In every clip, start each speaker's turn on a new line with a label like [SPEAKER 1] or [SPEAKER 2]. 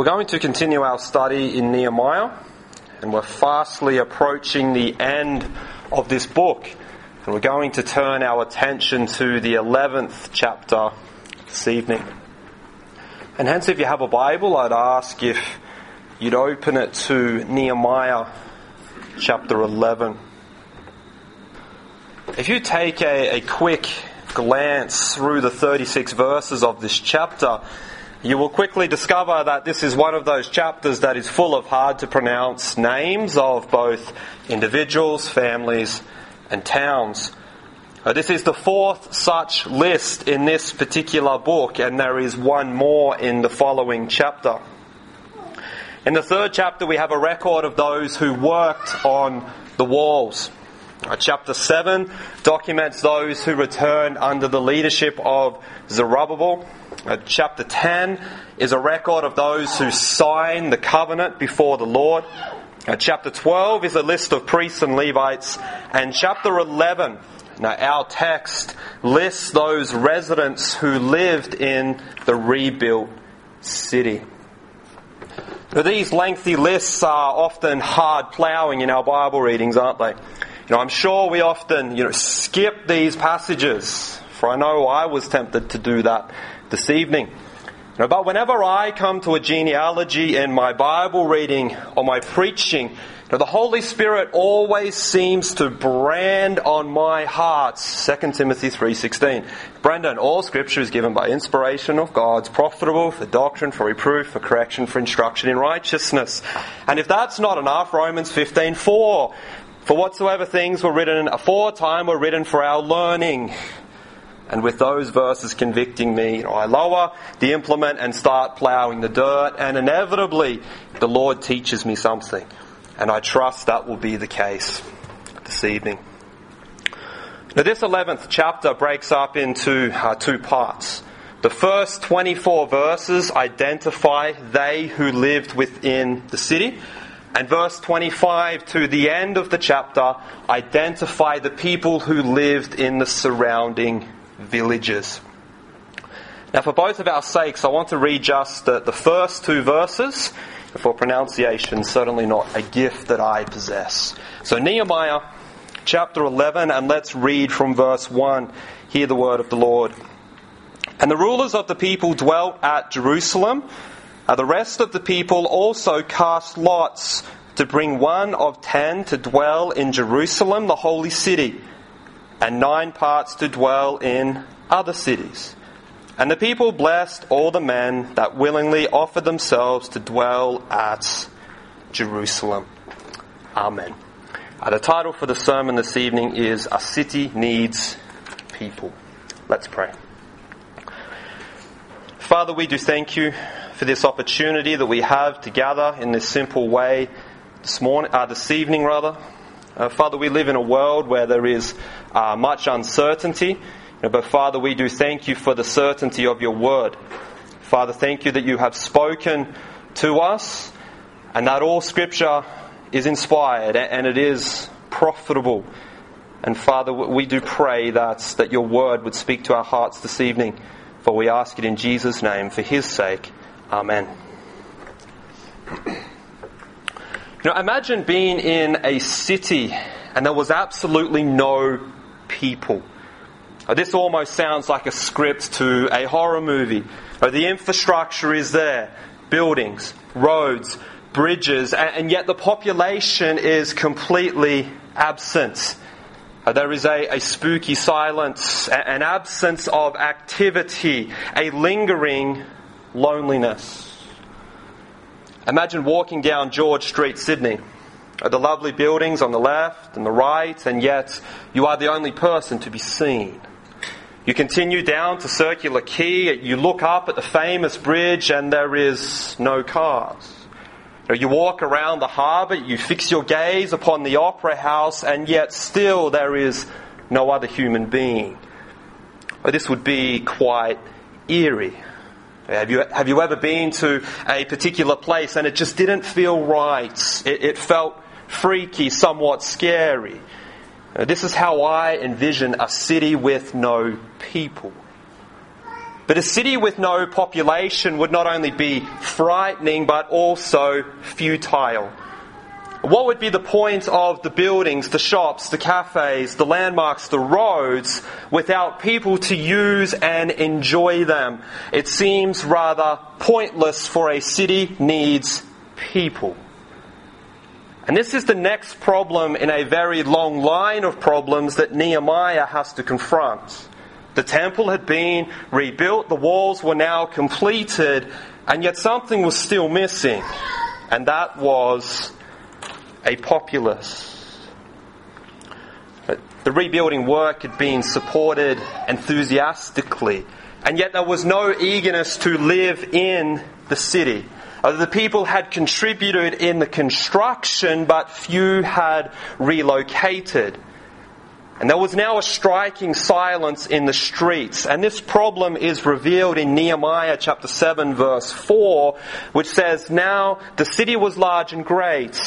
[SPEAKER 1] We're going to continue our study in Nehemiah, and we're fastly approaching the end of this book. And we're going to turn our attention to the 11th chapter this evening. And hence, if you have a Bible, I'd ask if you'd open it to Nehemiah chapter 11. If you take a, a quick glance through the 36 verses of this chapter, you will quickly discover that this is one of those chapters that is full of hard to pronounce names of both individuals, families, and towns. Uh, this is the fourth such list in this particular book, and there is one more in the following chapter. In the third chapter, we have a record of those who worked on the walls. Uh, chapter 7 documents those who returned under the leadership of Zerubbabel. Uh, chapter 10 is a record of those who signed the covenant before the Lord. Uh, chapter 12 is a list of priests and Levites. And chapter 11, now our text lists those residents who lived in the rebuilt city. Now, these lengthy lists are often hard ploughing in our Bible readings, aren't they? You know, I'm sure we often, you know, skip these passages, for I know I was tempted to do that this evening. You know, but whenever I come to a genealogy in my Bible reading or my preaching, know, the Holy Spirit always seems to brand on my heart 2 Timothy 3.16. Brendan, all scripture is given by inspiration of God, profitable for doctrine, for reproof, for correction, for instruction in righteousness. And if that's not enough, Romans 15.4. For whatsoever things were written aforetime were written for our learning and with those verses convicting me, you know, I lower the implement and start ploughing the dirt, and inevitably the Lord teaches me something. And I trust that will be the case this evening. Now, this 11th chapter breaks up into uh, two parts. The first 24 verses identify they who lived within the city. And verse 25 to the end of the chapter identify the people who lived in the surrounding villages. Now, for both of our sakes, I want to read just the, the first two verses. For pronunciation, certainly not a gift that I possess. So, Nehemiah chapter 11, and let's read from verse 1. Hear the word of the Lord. And the rulers of the people dwelt at Jerusalem. And the rest of the people also cast lots to bring one of ten to dwell in Jerusalem, the holy city and nine parts to dwell in other cities. And the people blessed all the men that willingly offered themselves to dwell at Jerusalem. Amen. Uh, the title for the sermon this evening is A City Needs People. Let's pray. Father, we do thank you for this opportunity that we have to gather in this simple way this morning, uh, this evening rather. Uh, Father, we live in a world where there is uh, much uncertainty, but Father, we do thank you for the certainty of your word. Father, thank you that you have spoken to us and that all scripture is inspired and it is profitable. And Father, we do pray that, that your word would speak to our hearts this evening. For we ask it in Jesus' name, for his sake. Amen. Know, imagine being in a city and there was absolutely no people. This almost sounds like a script to a horror movie. The infrastructure is there buildings, roads, bridges, and yet the population is completely absent. There is a, a spooky silence, an absence of activity, a lingering loneliness. Imagine walking down George Street, Sydney. The lovely buildings on the left and the right, and yet you are the only person to be seen. You continue down to Circular Quay, you look up at the famous bridge, and there is no cars. You walk around the harbour, you fix your gaze upon the Opera House, and yet still there is no other human being. This would be quite eerie. Have you, have you ever been to a particular place and it just didn't feel right? It, it felt freaky, somewhat scary. This is how I envision a city with no people. But a city with no population would not only be frightening, but also futile. What would be the point of the buildings, the shops, the cafes, the landmarks, the roads without people to use and enjoy them? It seems rather pointless for a city needs people. And this is the next problem in a very long line of problems that Nehemiah has to confront. The temple had been rebuilt, the walls were now completed, and yet something was still missing, and that was a populace. The rebuilding work had been supported enthusiastically, and yet there was no eagerness to live in the city. The people had contributed in the construction, but few had relocated. And there was now a striking silence in the streets. And this problem is revealed in Nehemiah chapter 7 verse 4, which says, Now the city was large and great,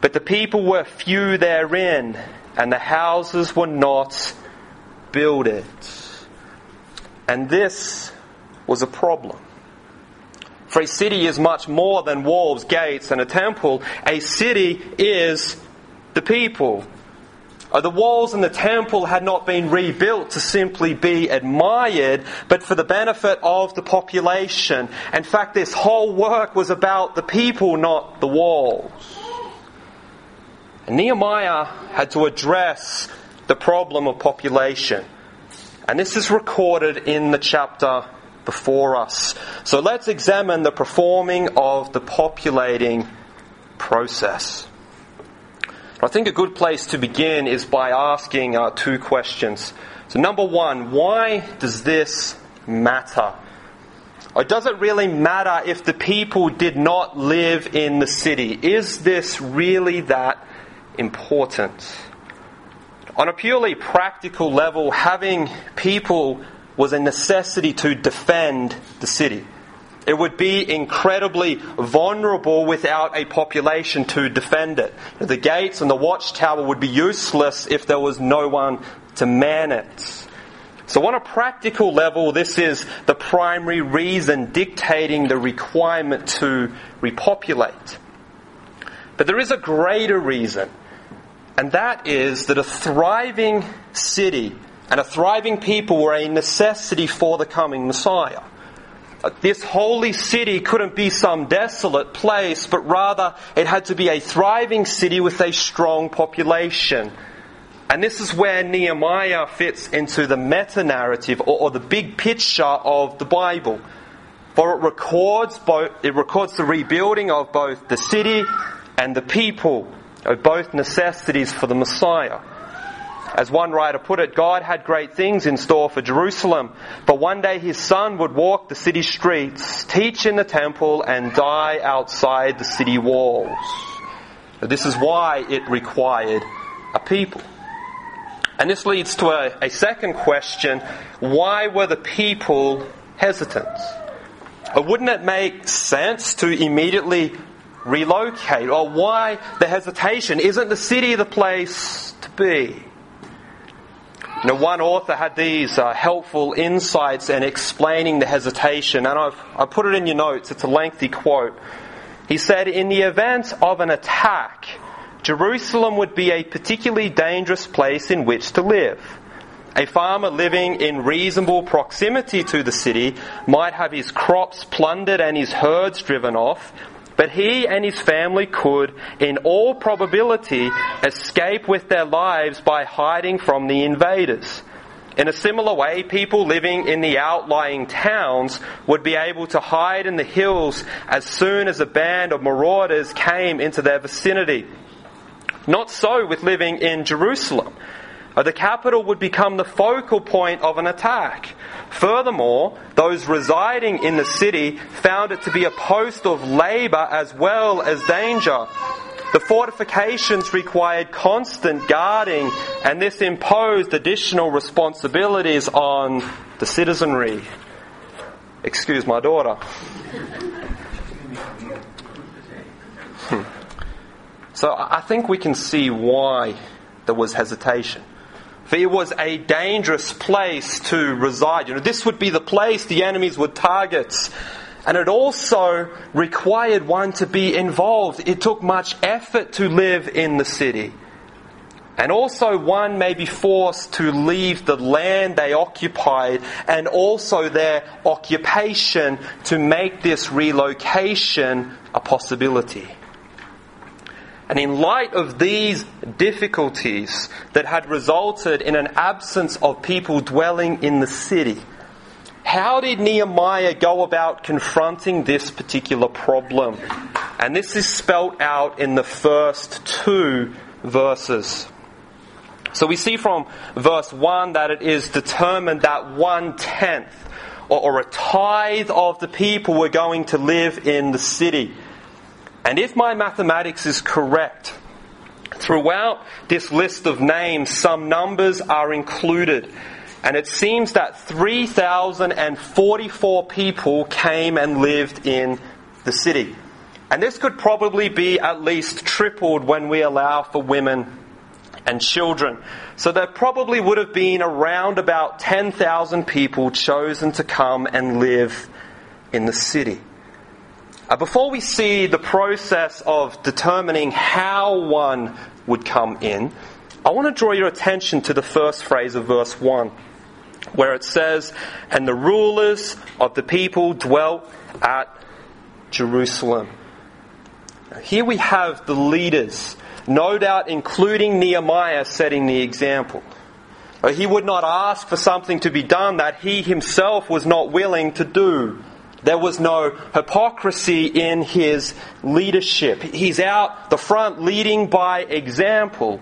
[SPEAKER 1] but the people were few therein, and the houses were not builded. And this was a problem. For a city is much more than walls, gates, and a temple. A city is the people. Uh, the walls and the temple had not been rebuilt to simply be admired, but for the benefit of the population. In fact, this whole work was about the people, not the walls. And Nehemiah had to address the problem of population. And this is recorded in the chapter before us. So let's examine the performing of the populating process. I think a good place to begin is by asking uh, two questions. So, number one, why does this matter? Or does it really matter if the people did not live in the city? Is this really that important. On a purely practical level, having people was a necessity to defend the city. It would be incredibly vulnerable without a population to defend it. The gates and the watchtower would be useless if there was no one to man it. So, on a practical level, this is the primary reason dictating the requirement to repopulate. But there is a greater reason and that is that a thriving city and a thriving people were a necessity for the coming Messiah. This holy city couldn't be some desolate place, but rather it had to be a thriving city with a strong population. And this is where Nehemiah fits into the meta narrative or, or, the big picture of the Bible. For it records both, it records the rebuilding of both the city and the people are both necessities for the Messiah. As one writer put it, God had great things in store for Jerusalem, but one day his son would walk the city streets, teach in the temple, and die outside the city walls. This is why it required a people. And this leads to a, a second question why were the people hesitant? Wouldn't it make sense to immediately relocate? Or why the hesitation? Isn't the city the place to be? Know, one author had these uh, helpful insights in explaining the hesitation, and I've, I put it in your notes. It's a lengthy quote. He said, In the event of an attack, Jerusalem would be a particularly dangerous place in which to live. A farmer living in reasonable proximity to the city might have his crops plundered and his herds driven off, but he and his family could, in all probability, escape with their lives by hiding from the invaders. In a similar way, people living in the outlying towns would be able to hide in the hills as soon as a band of marauders came into their vicinity. Not so with living in Jerusalem. The capital would become the focal point of an attack. Furthermore, those residing in the city found it to be a post of labor as well as danger. The fortifications required constant guarding, and this imposed additional responsibilities on the citizenry. Excuse my daughter. Hmm. So I think we can see why there was hesitation. It was a dangerous place to reside. You know, this would be the place the enemies would target. And it also required one to be involved. It took much effort to live in the city. And also, one may be forced to leave the land they occupied and also their occupation to make this relocation a possibility. And in light of these difficulties that had resulted in an absence of people dwelling in the city, how did Nehemiah go about confronting this particular problem? And this is spelt out in the first two verses. So we see from verse 1 that it is determined that one tenth or, or a tithe of the people were going to live in the city. And if my mathematics is correct, throughout this list of names, some numbers are included. And it seems that 3,044 people came and lived in the city. And this could probably be at least tripled when we allow for women and children. So there probably would have been around about 10,000 people chosen to come and live in the city. Uh, before we see the process of determining how one would come in, I want to draw your attention to the first phrase of verse 1, where it says, And the rulers of the people dwelt at Jerusalem. Here we have the leaders no doubt including Nehemiah setting the example. He would not ask for something to be done that he himself was not willing to do. There was no hypocrisy in his leadership. He's out the front leading by example.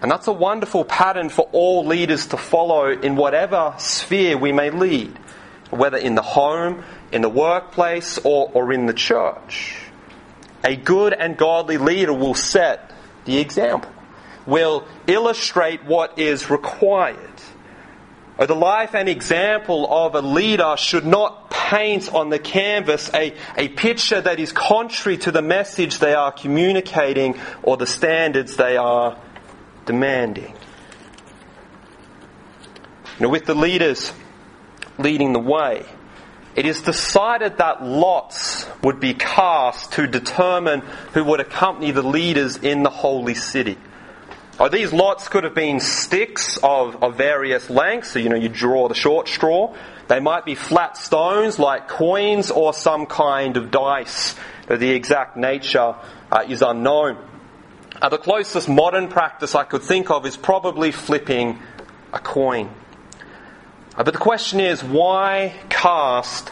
[SPEAKER 1] And that's a wonderful pattern for all leaders to follow in whatever sphere we may lead, whether in the home, in the workplace, or, or in the church. A good and godly leader will set the example, will illustrate what is required. Oh, the life and example of a leader should not paint on the canvas a, a picture that is contrary to the message they are communicating or the standards they are demanding. You know, with the leaders leading the way, it is decided that lots would be cast to determine who would accompany the leaders in the holy city. Oh, these lots could have been sticks of, of various lengths, so you know you draw the short straw. They might be flat stones like coins or some kind of dice. The exact nature uh, is unknown. Uh, the closest modern practice I could think of is probably flipping a coin. Uh, but the question is, why cast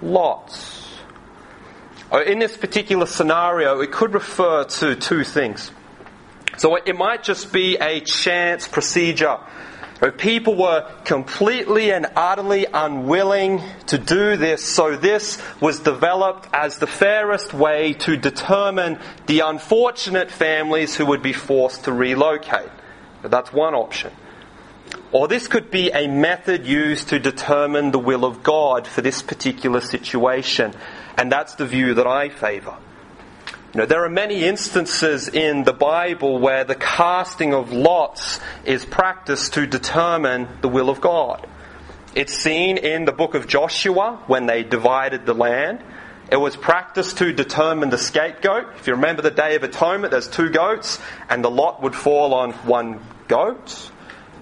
[SPEAKER 1] lots? Uh, in this particular scenario, it could refer to two things. So it might just be a chance procedure. People were completely and utterly unwilling to do this, so this was developed as the fairest way to determine the unfortunate families who would be forced to relocate. That's one option. Or this could be a method used to determine the will of God for this particular situation. And that's the view that I favour. You know, there are many instances in the Bible where the casting of lots is practiced to determine the will of God. It's seen in the book of Joshua when they divided the land. It was practiced to determine the scapegoat. If you remember the Day of Atonement, there's two goats, and the lot would fall on one goat.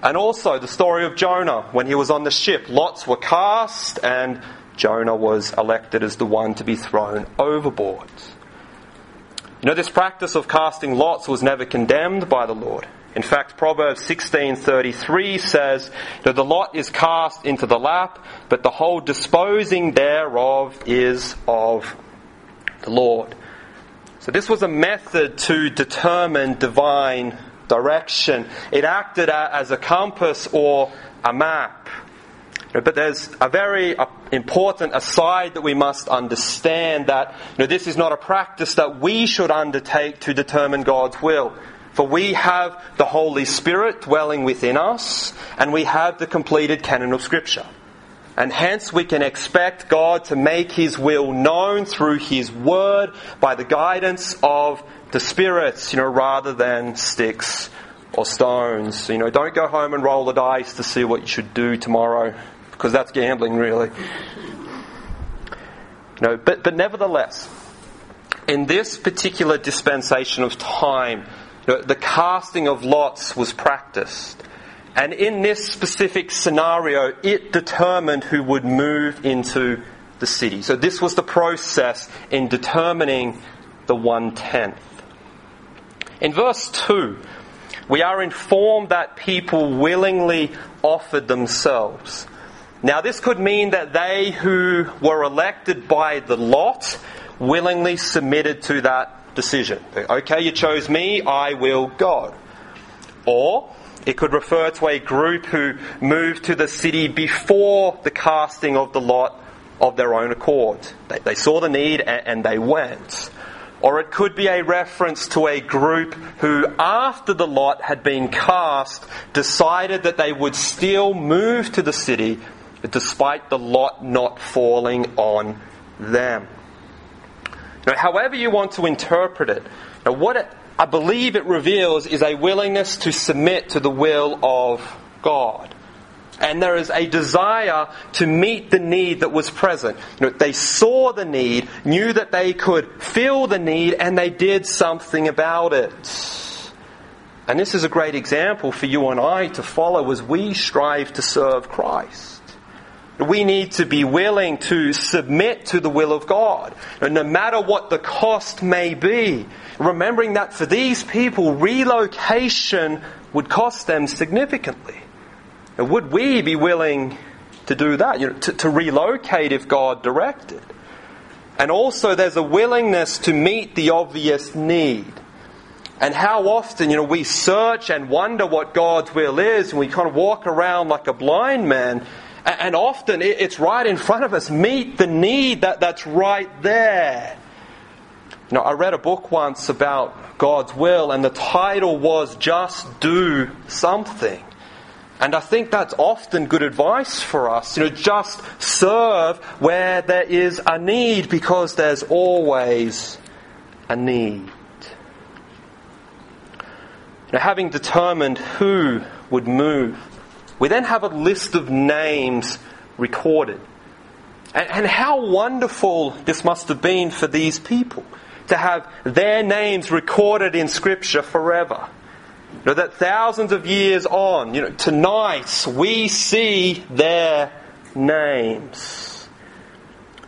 [SPEAKER 1] And also the story of Jonah when he was on the ship. Lots were cast, and Jonah was elected as the one to be thrown overboard. You know, this practice of casting lots was never condemned by the Lord. In fact, Proverbs 16:33 says that the lot is cast into the lap, but the whole disposing thereof is of the Lord. So this was a method to determine divine direction. It acted as a compass or a map. But there's a very important aside that we must understand that you know, this is not a practice that we should undertake to determine God's will. For we have the Holy Spirit dwelling within us, and we have the completed canon of Scripture. And hence we can expect God to make His will known through His Word by the guidance of the spirits, you know, rather than sticks or stones. You know, don't go home and roll the dice to see what you should do tomorrow, because that's gambling, really. Know, but, but nevertheless, in this particular dispensation of time, you know, the casting of lots was practiced. And in this specific scenario, it determined who would move into the city. So this was the process in determining the one tenth. In verse 2, we are informed that people willingly offered themselves. Now, this could mean that they who were elected by the lot willingly submitted to that decision. Okay, you chose me, I will go. Or it could refer to a group who moved to the city before the casting of the lot of their own accord. They, they saw the need and, and they went. Or it could be a reference to a group who, after the lot had been cast, decided that they would still move to the city despite the lot not falling on them. Now, however you want to interpret it, now what it, I believe it reveals is a willingness to submit to the will of God and there is a desire to meet the need that was present. You know, they saw the need, knew that they could fill the need, and they did something about it. And this is a great example for you and I to follow as we strive to serve Christ. We need to be willing to submit to the will of God, no matter what the cost may be. Remembering that for these people, relocation would cost them significantly. Would we be willing to do that, you know, to, to relocate if God directed? And also, there's a willingness to meet the obvious need. And how often, you know, we search and wonder what God's will is, and we kind of walk around like a blind man. And often it's right in front of us. Meet the need that, that's right there. You know, I read a book once about God's will, and the title was Just Do Something. And I think that's often good advice for us. You know, just serve where there is a need because there's always a need. Now, having determined who would move, we then have a list of names recorded. And, and how wonderful this must have been for these people to have their names recorded in Scripture forever. You know, that thousands of years on, you know, tonight we see their names.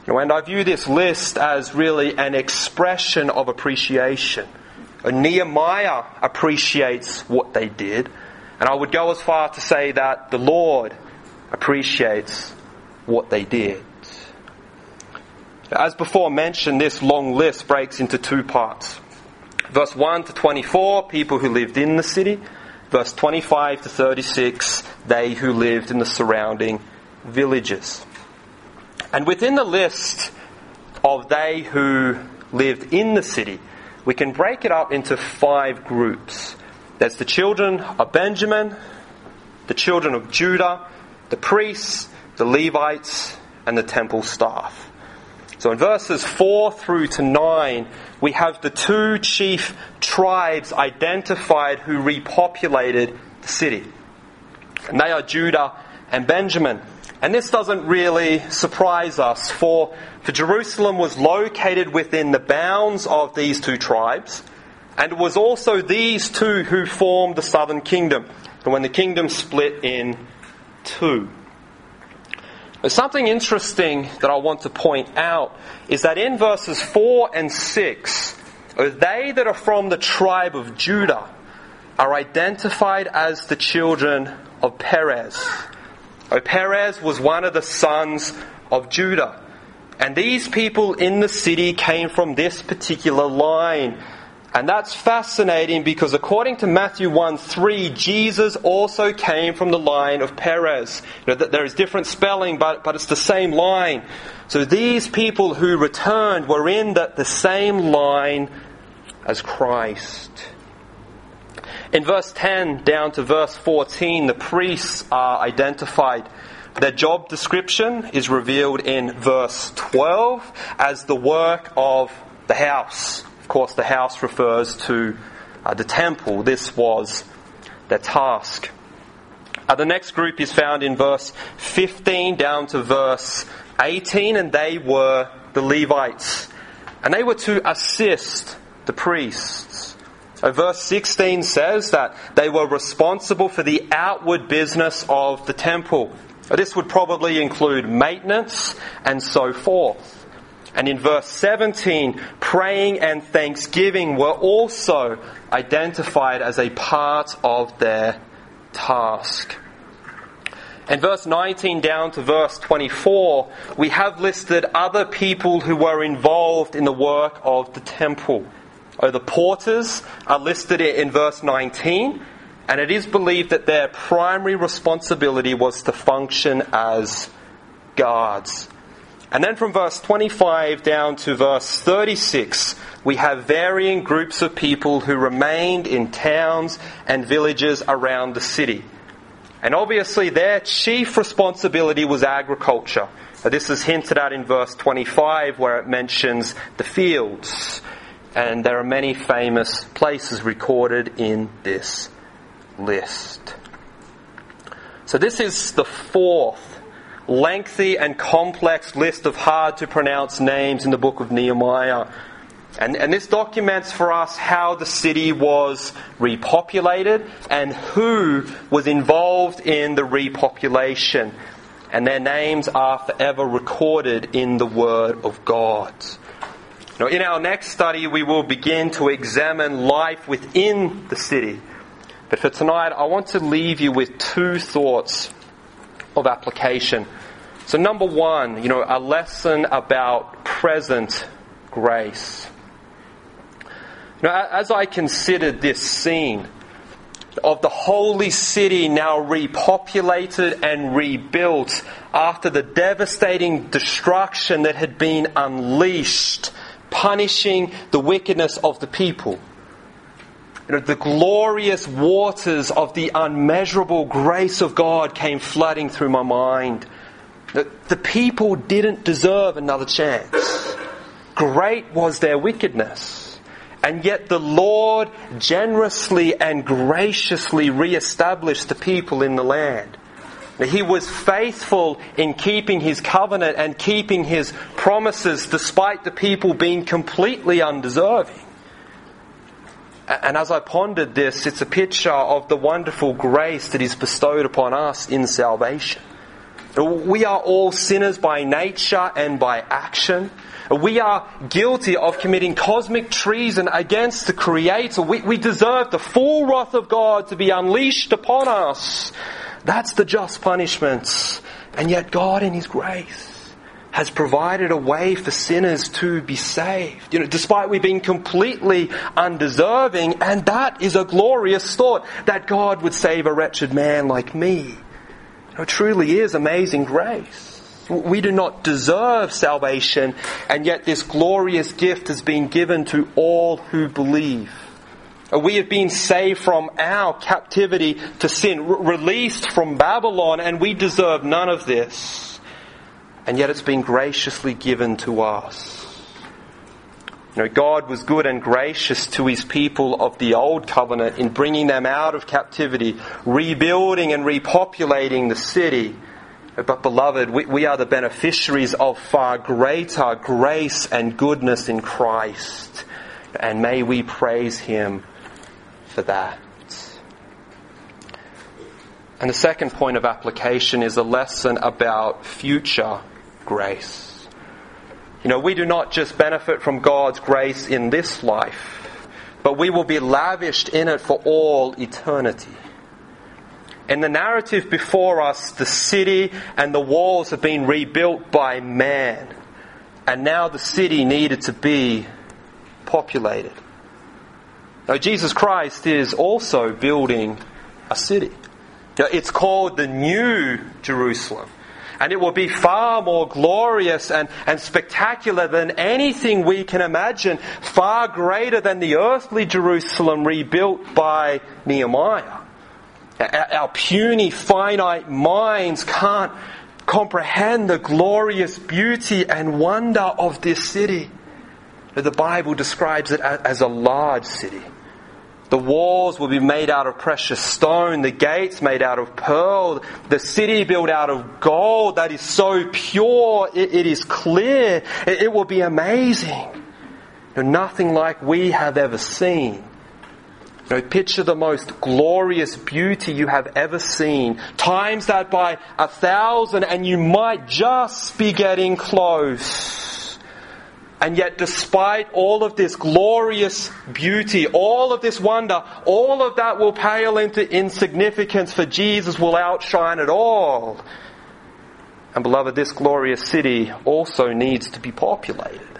[SPEAKER 1] You know, and I view this list as really an expression of appreciation. Nehemiah appreciates what they did, and I would go as far to say that the Lord appreciates what they did. As before mentioned, this long list breaks into two parts. Verse 1 to 24, people who lived in the city. Verse 25 to 36, they who lived in the surrounding villages. And within the list of they who lived in the city, we can break it up into five groups. There's the children of Benjamin, the children of Judah, the priests, the Levites, and the temple staff. So in verses 4 through to 9, we have the two chief tribes identified who repopulated the city. And they are Judah and Benjamin. And this doesn't really surprise us, for, for Jerusalem was located within the bounds of these two tribes, and it was also these two who formed the southern kingdom. And when the kingdom split in two. But something interesting that I want to point out is that in verses 4 and 6, uh, they that are from the tribe of Judah are identified as the children of Perez. Oh, Perez was one of the sons of Judah. And these people in the city came from this particular line. And that's fascinating because according to Matthew 1 3, Jesus also came from the line of Perez. You know, there is different spelling, but, but it's the same line. So these people who returned were in the, the same line as Christ. In verse 10 down to verse 14, the priests are identified. Their job description is revealed in verse 12 as the work of the house. Of course, the house refers to uh, the temple. This was their task. Uh, the next group is found in verse 15 down to verse 18, and they were the Levites. And they were to assist the priests. So verse 16 says that they were responsible for the outward business of the temple. This would probably include maintenance and so forth. And in verse 17, praying and thanksgiving were also identified as a part of their task. In verse 19 down to verse 24, we have listed other people who were involved in the work of the temple. Oh, the porters are listed in verse 19, and it is believed that their primary responsibility was to function as guards. And then from verse 25 down to verse 36, we have varying groups of people who remained in towns and villages around the city. And obviously, their chief responsibility was agriculture. This is hinted at in verse 25, where it mentions the fields. And there are many famous places recorded in this list. So, this is the fourth lengthy and complex list of hard to pronounce names in the book of Nehemiah. And, and this documents for us how the city was repopulated and who was involved in the repopulation. And their names are forever recorded in the Word of God. Now, in our next study, we will begin to examine life within the city. But for tonight, I want to leave you with two thoughts of application. So, number one, you know, a lesson about present grace. Know, as I considered this scene of the holy city now repopulated and rebuilt after the devastating destruction that had been unleashed, punishing the wickedness of the people. You know, the glorious waters of the unmeasurable grace of God came flooding through my mind. The, the people didn't deserve another chance. Great was their wickedness. And yet the Lord generously and graciously re-established the people in the land. He was faithful in keeping his covenant and keeping his promises despite the people being completely undeserving. And as I pondered this, it's a picture of the wonderful grace that is bestowed upon us in salvation. We are all sinners by nature and by action. We are guilty of committing cosmic treason against the Creator. We, we deserve the full wrath of God to be unleashed upon us. That's the just punishment. And yet God in His grace has provided a way for sinners to be saved. You know, despite we being completely undeserving, and that is a glorious thought that God would save a wretched man like me. You know, it truly is amazing grace. We do not deserve salvation, and yet this glorious gift has been given to all who believe. Uh, we have been saved from our captivity to sin, released from Babylon, and we deserve none of this. And yet it's been graciously given to us. You know, God was good and gracious to his people of the old covenant in bringing them out of captivity, rebuilding and repopulating the city but, beloved, we, we are the beneficiaries of far greater grace and goodness in Christ. And may we praise Him for that. And the second point of application is a lesson about future grace. You know, we do not just benefit from God's grace in this life, but we will be lavished in it for all eternity. In the narrative before us, the city and the walls have been rebuilt by man. And now the city needed to be populated. Now, Jesus Christ is also building a city. It's called the New Jerusalem. And it will be far more glorious and, and spectacular than anything we can imagine, far greater than the earthly Jerusalem rebuilt by Nehemiah. Our puny, finite minds can't comprehend the glorious beauty and wonder of this city. The Bible describes it as a large city. The walls will be made out of precious stone, the gates made out of pearl, the city built out of gold that is so pure, it, it is clear, it, it will be amazing. nothing like we have ever seen. You know, picture the most glorious beauty you have ever seen. Times that by a thousand and you might just be getting close. And yet despite all of this glorious beauty, all of this wonder, all of that will pale into insignificance for Jesus will outshine it all. And beloved, this glorious city also needs to be populated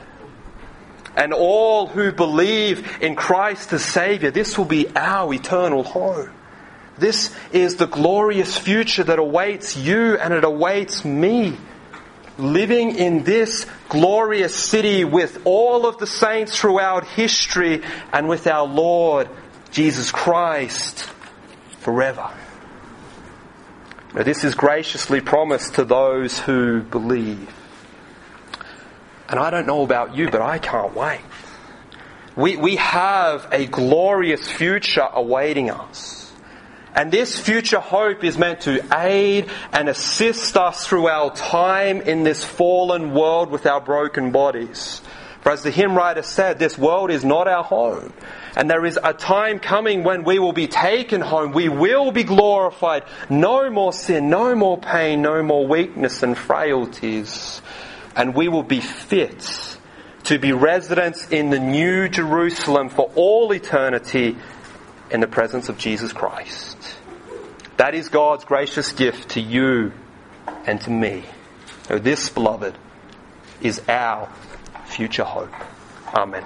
[SPEAKER 1] and all who believe in Christ as Savior, this will be our eternal home. This is the glorious future that awaits you and it awaits me. Living in this glorious city with all of the saints throughout history and with our Lord Jesus Christ forever. Now, this is graciously promised to those who believe. And I don't know about you, but I can't wait. We, we have a glorious future awaiting us. And this future hope is meant to aid and assist us through our time in this fallen world with our broken bodies. For as the hymn writer said, this world is not our home. And there is a time coming when we will be taken home. We will be glorified. No more sin, no more pain, no more weakness and frailties and we will be fit to be residents in the new Jerusalem for all eternity in the presence of Jesus Christ. That is God's gracious gift to you and to me. this, beloved, is our future hope. Amen.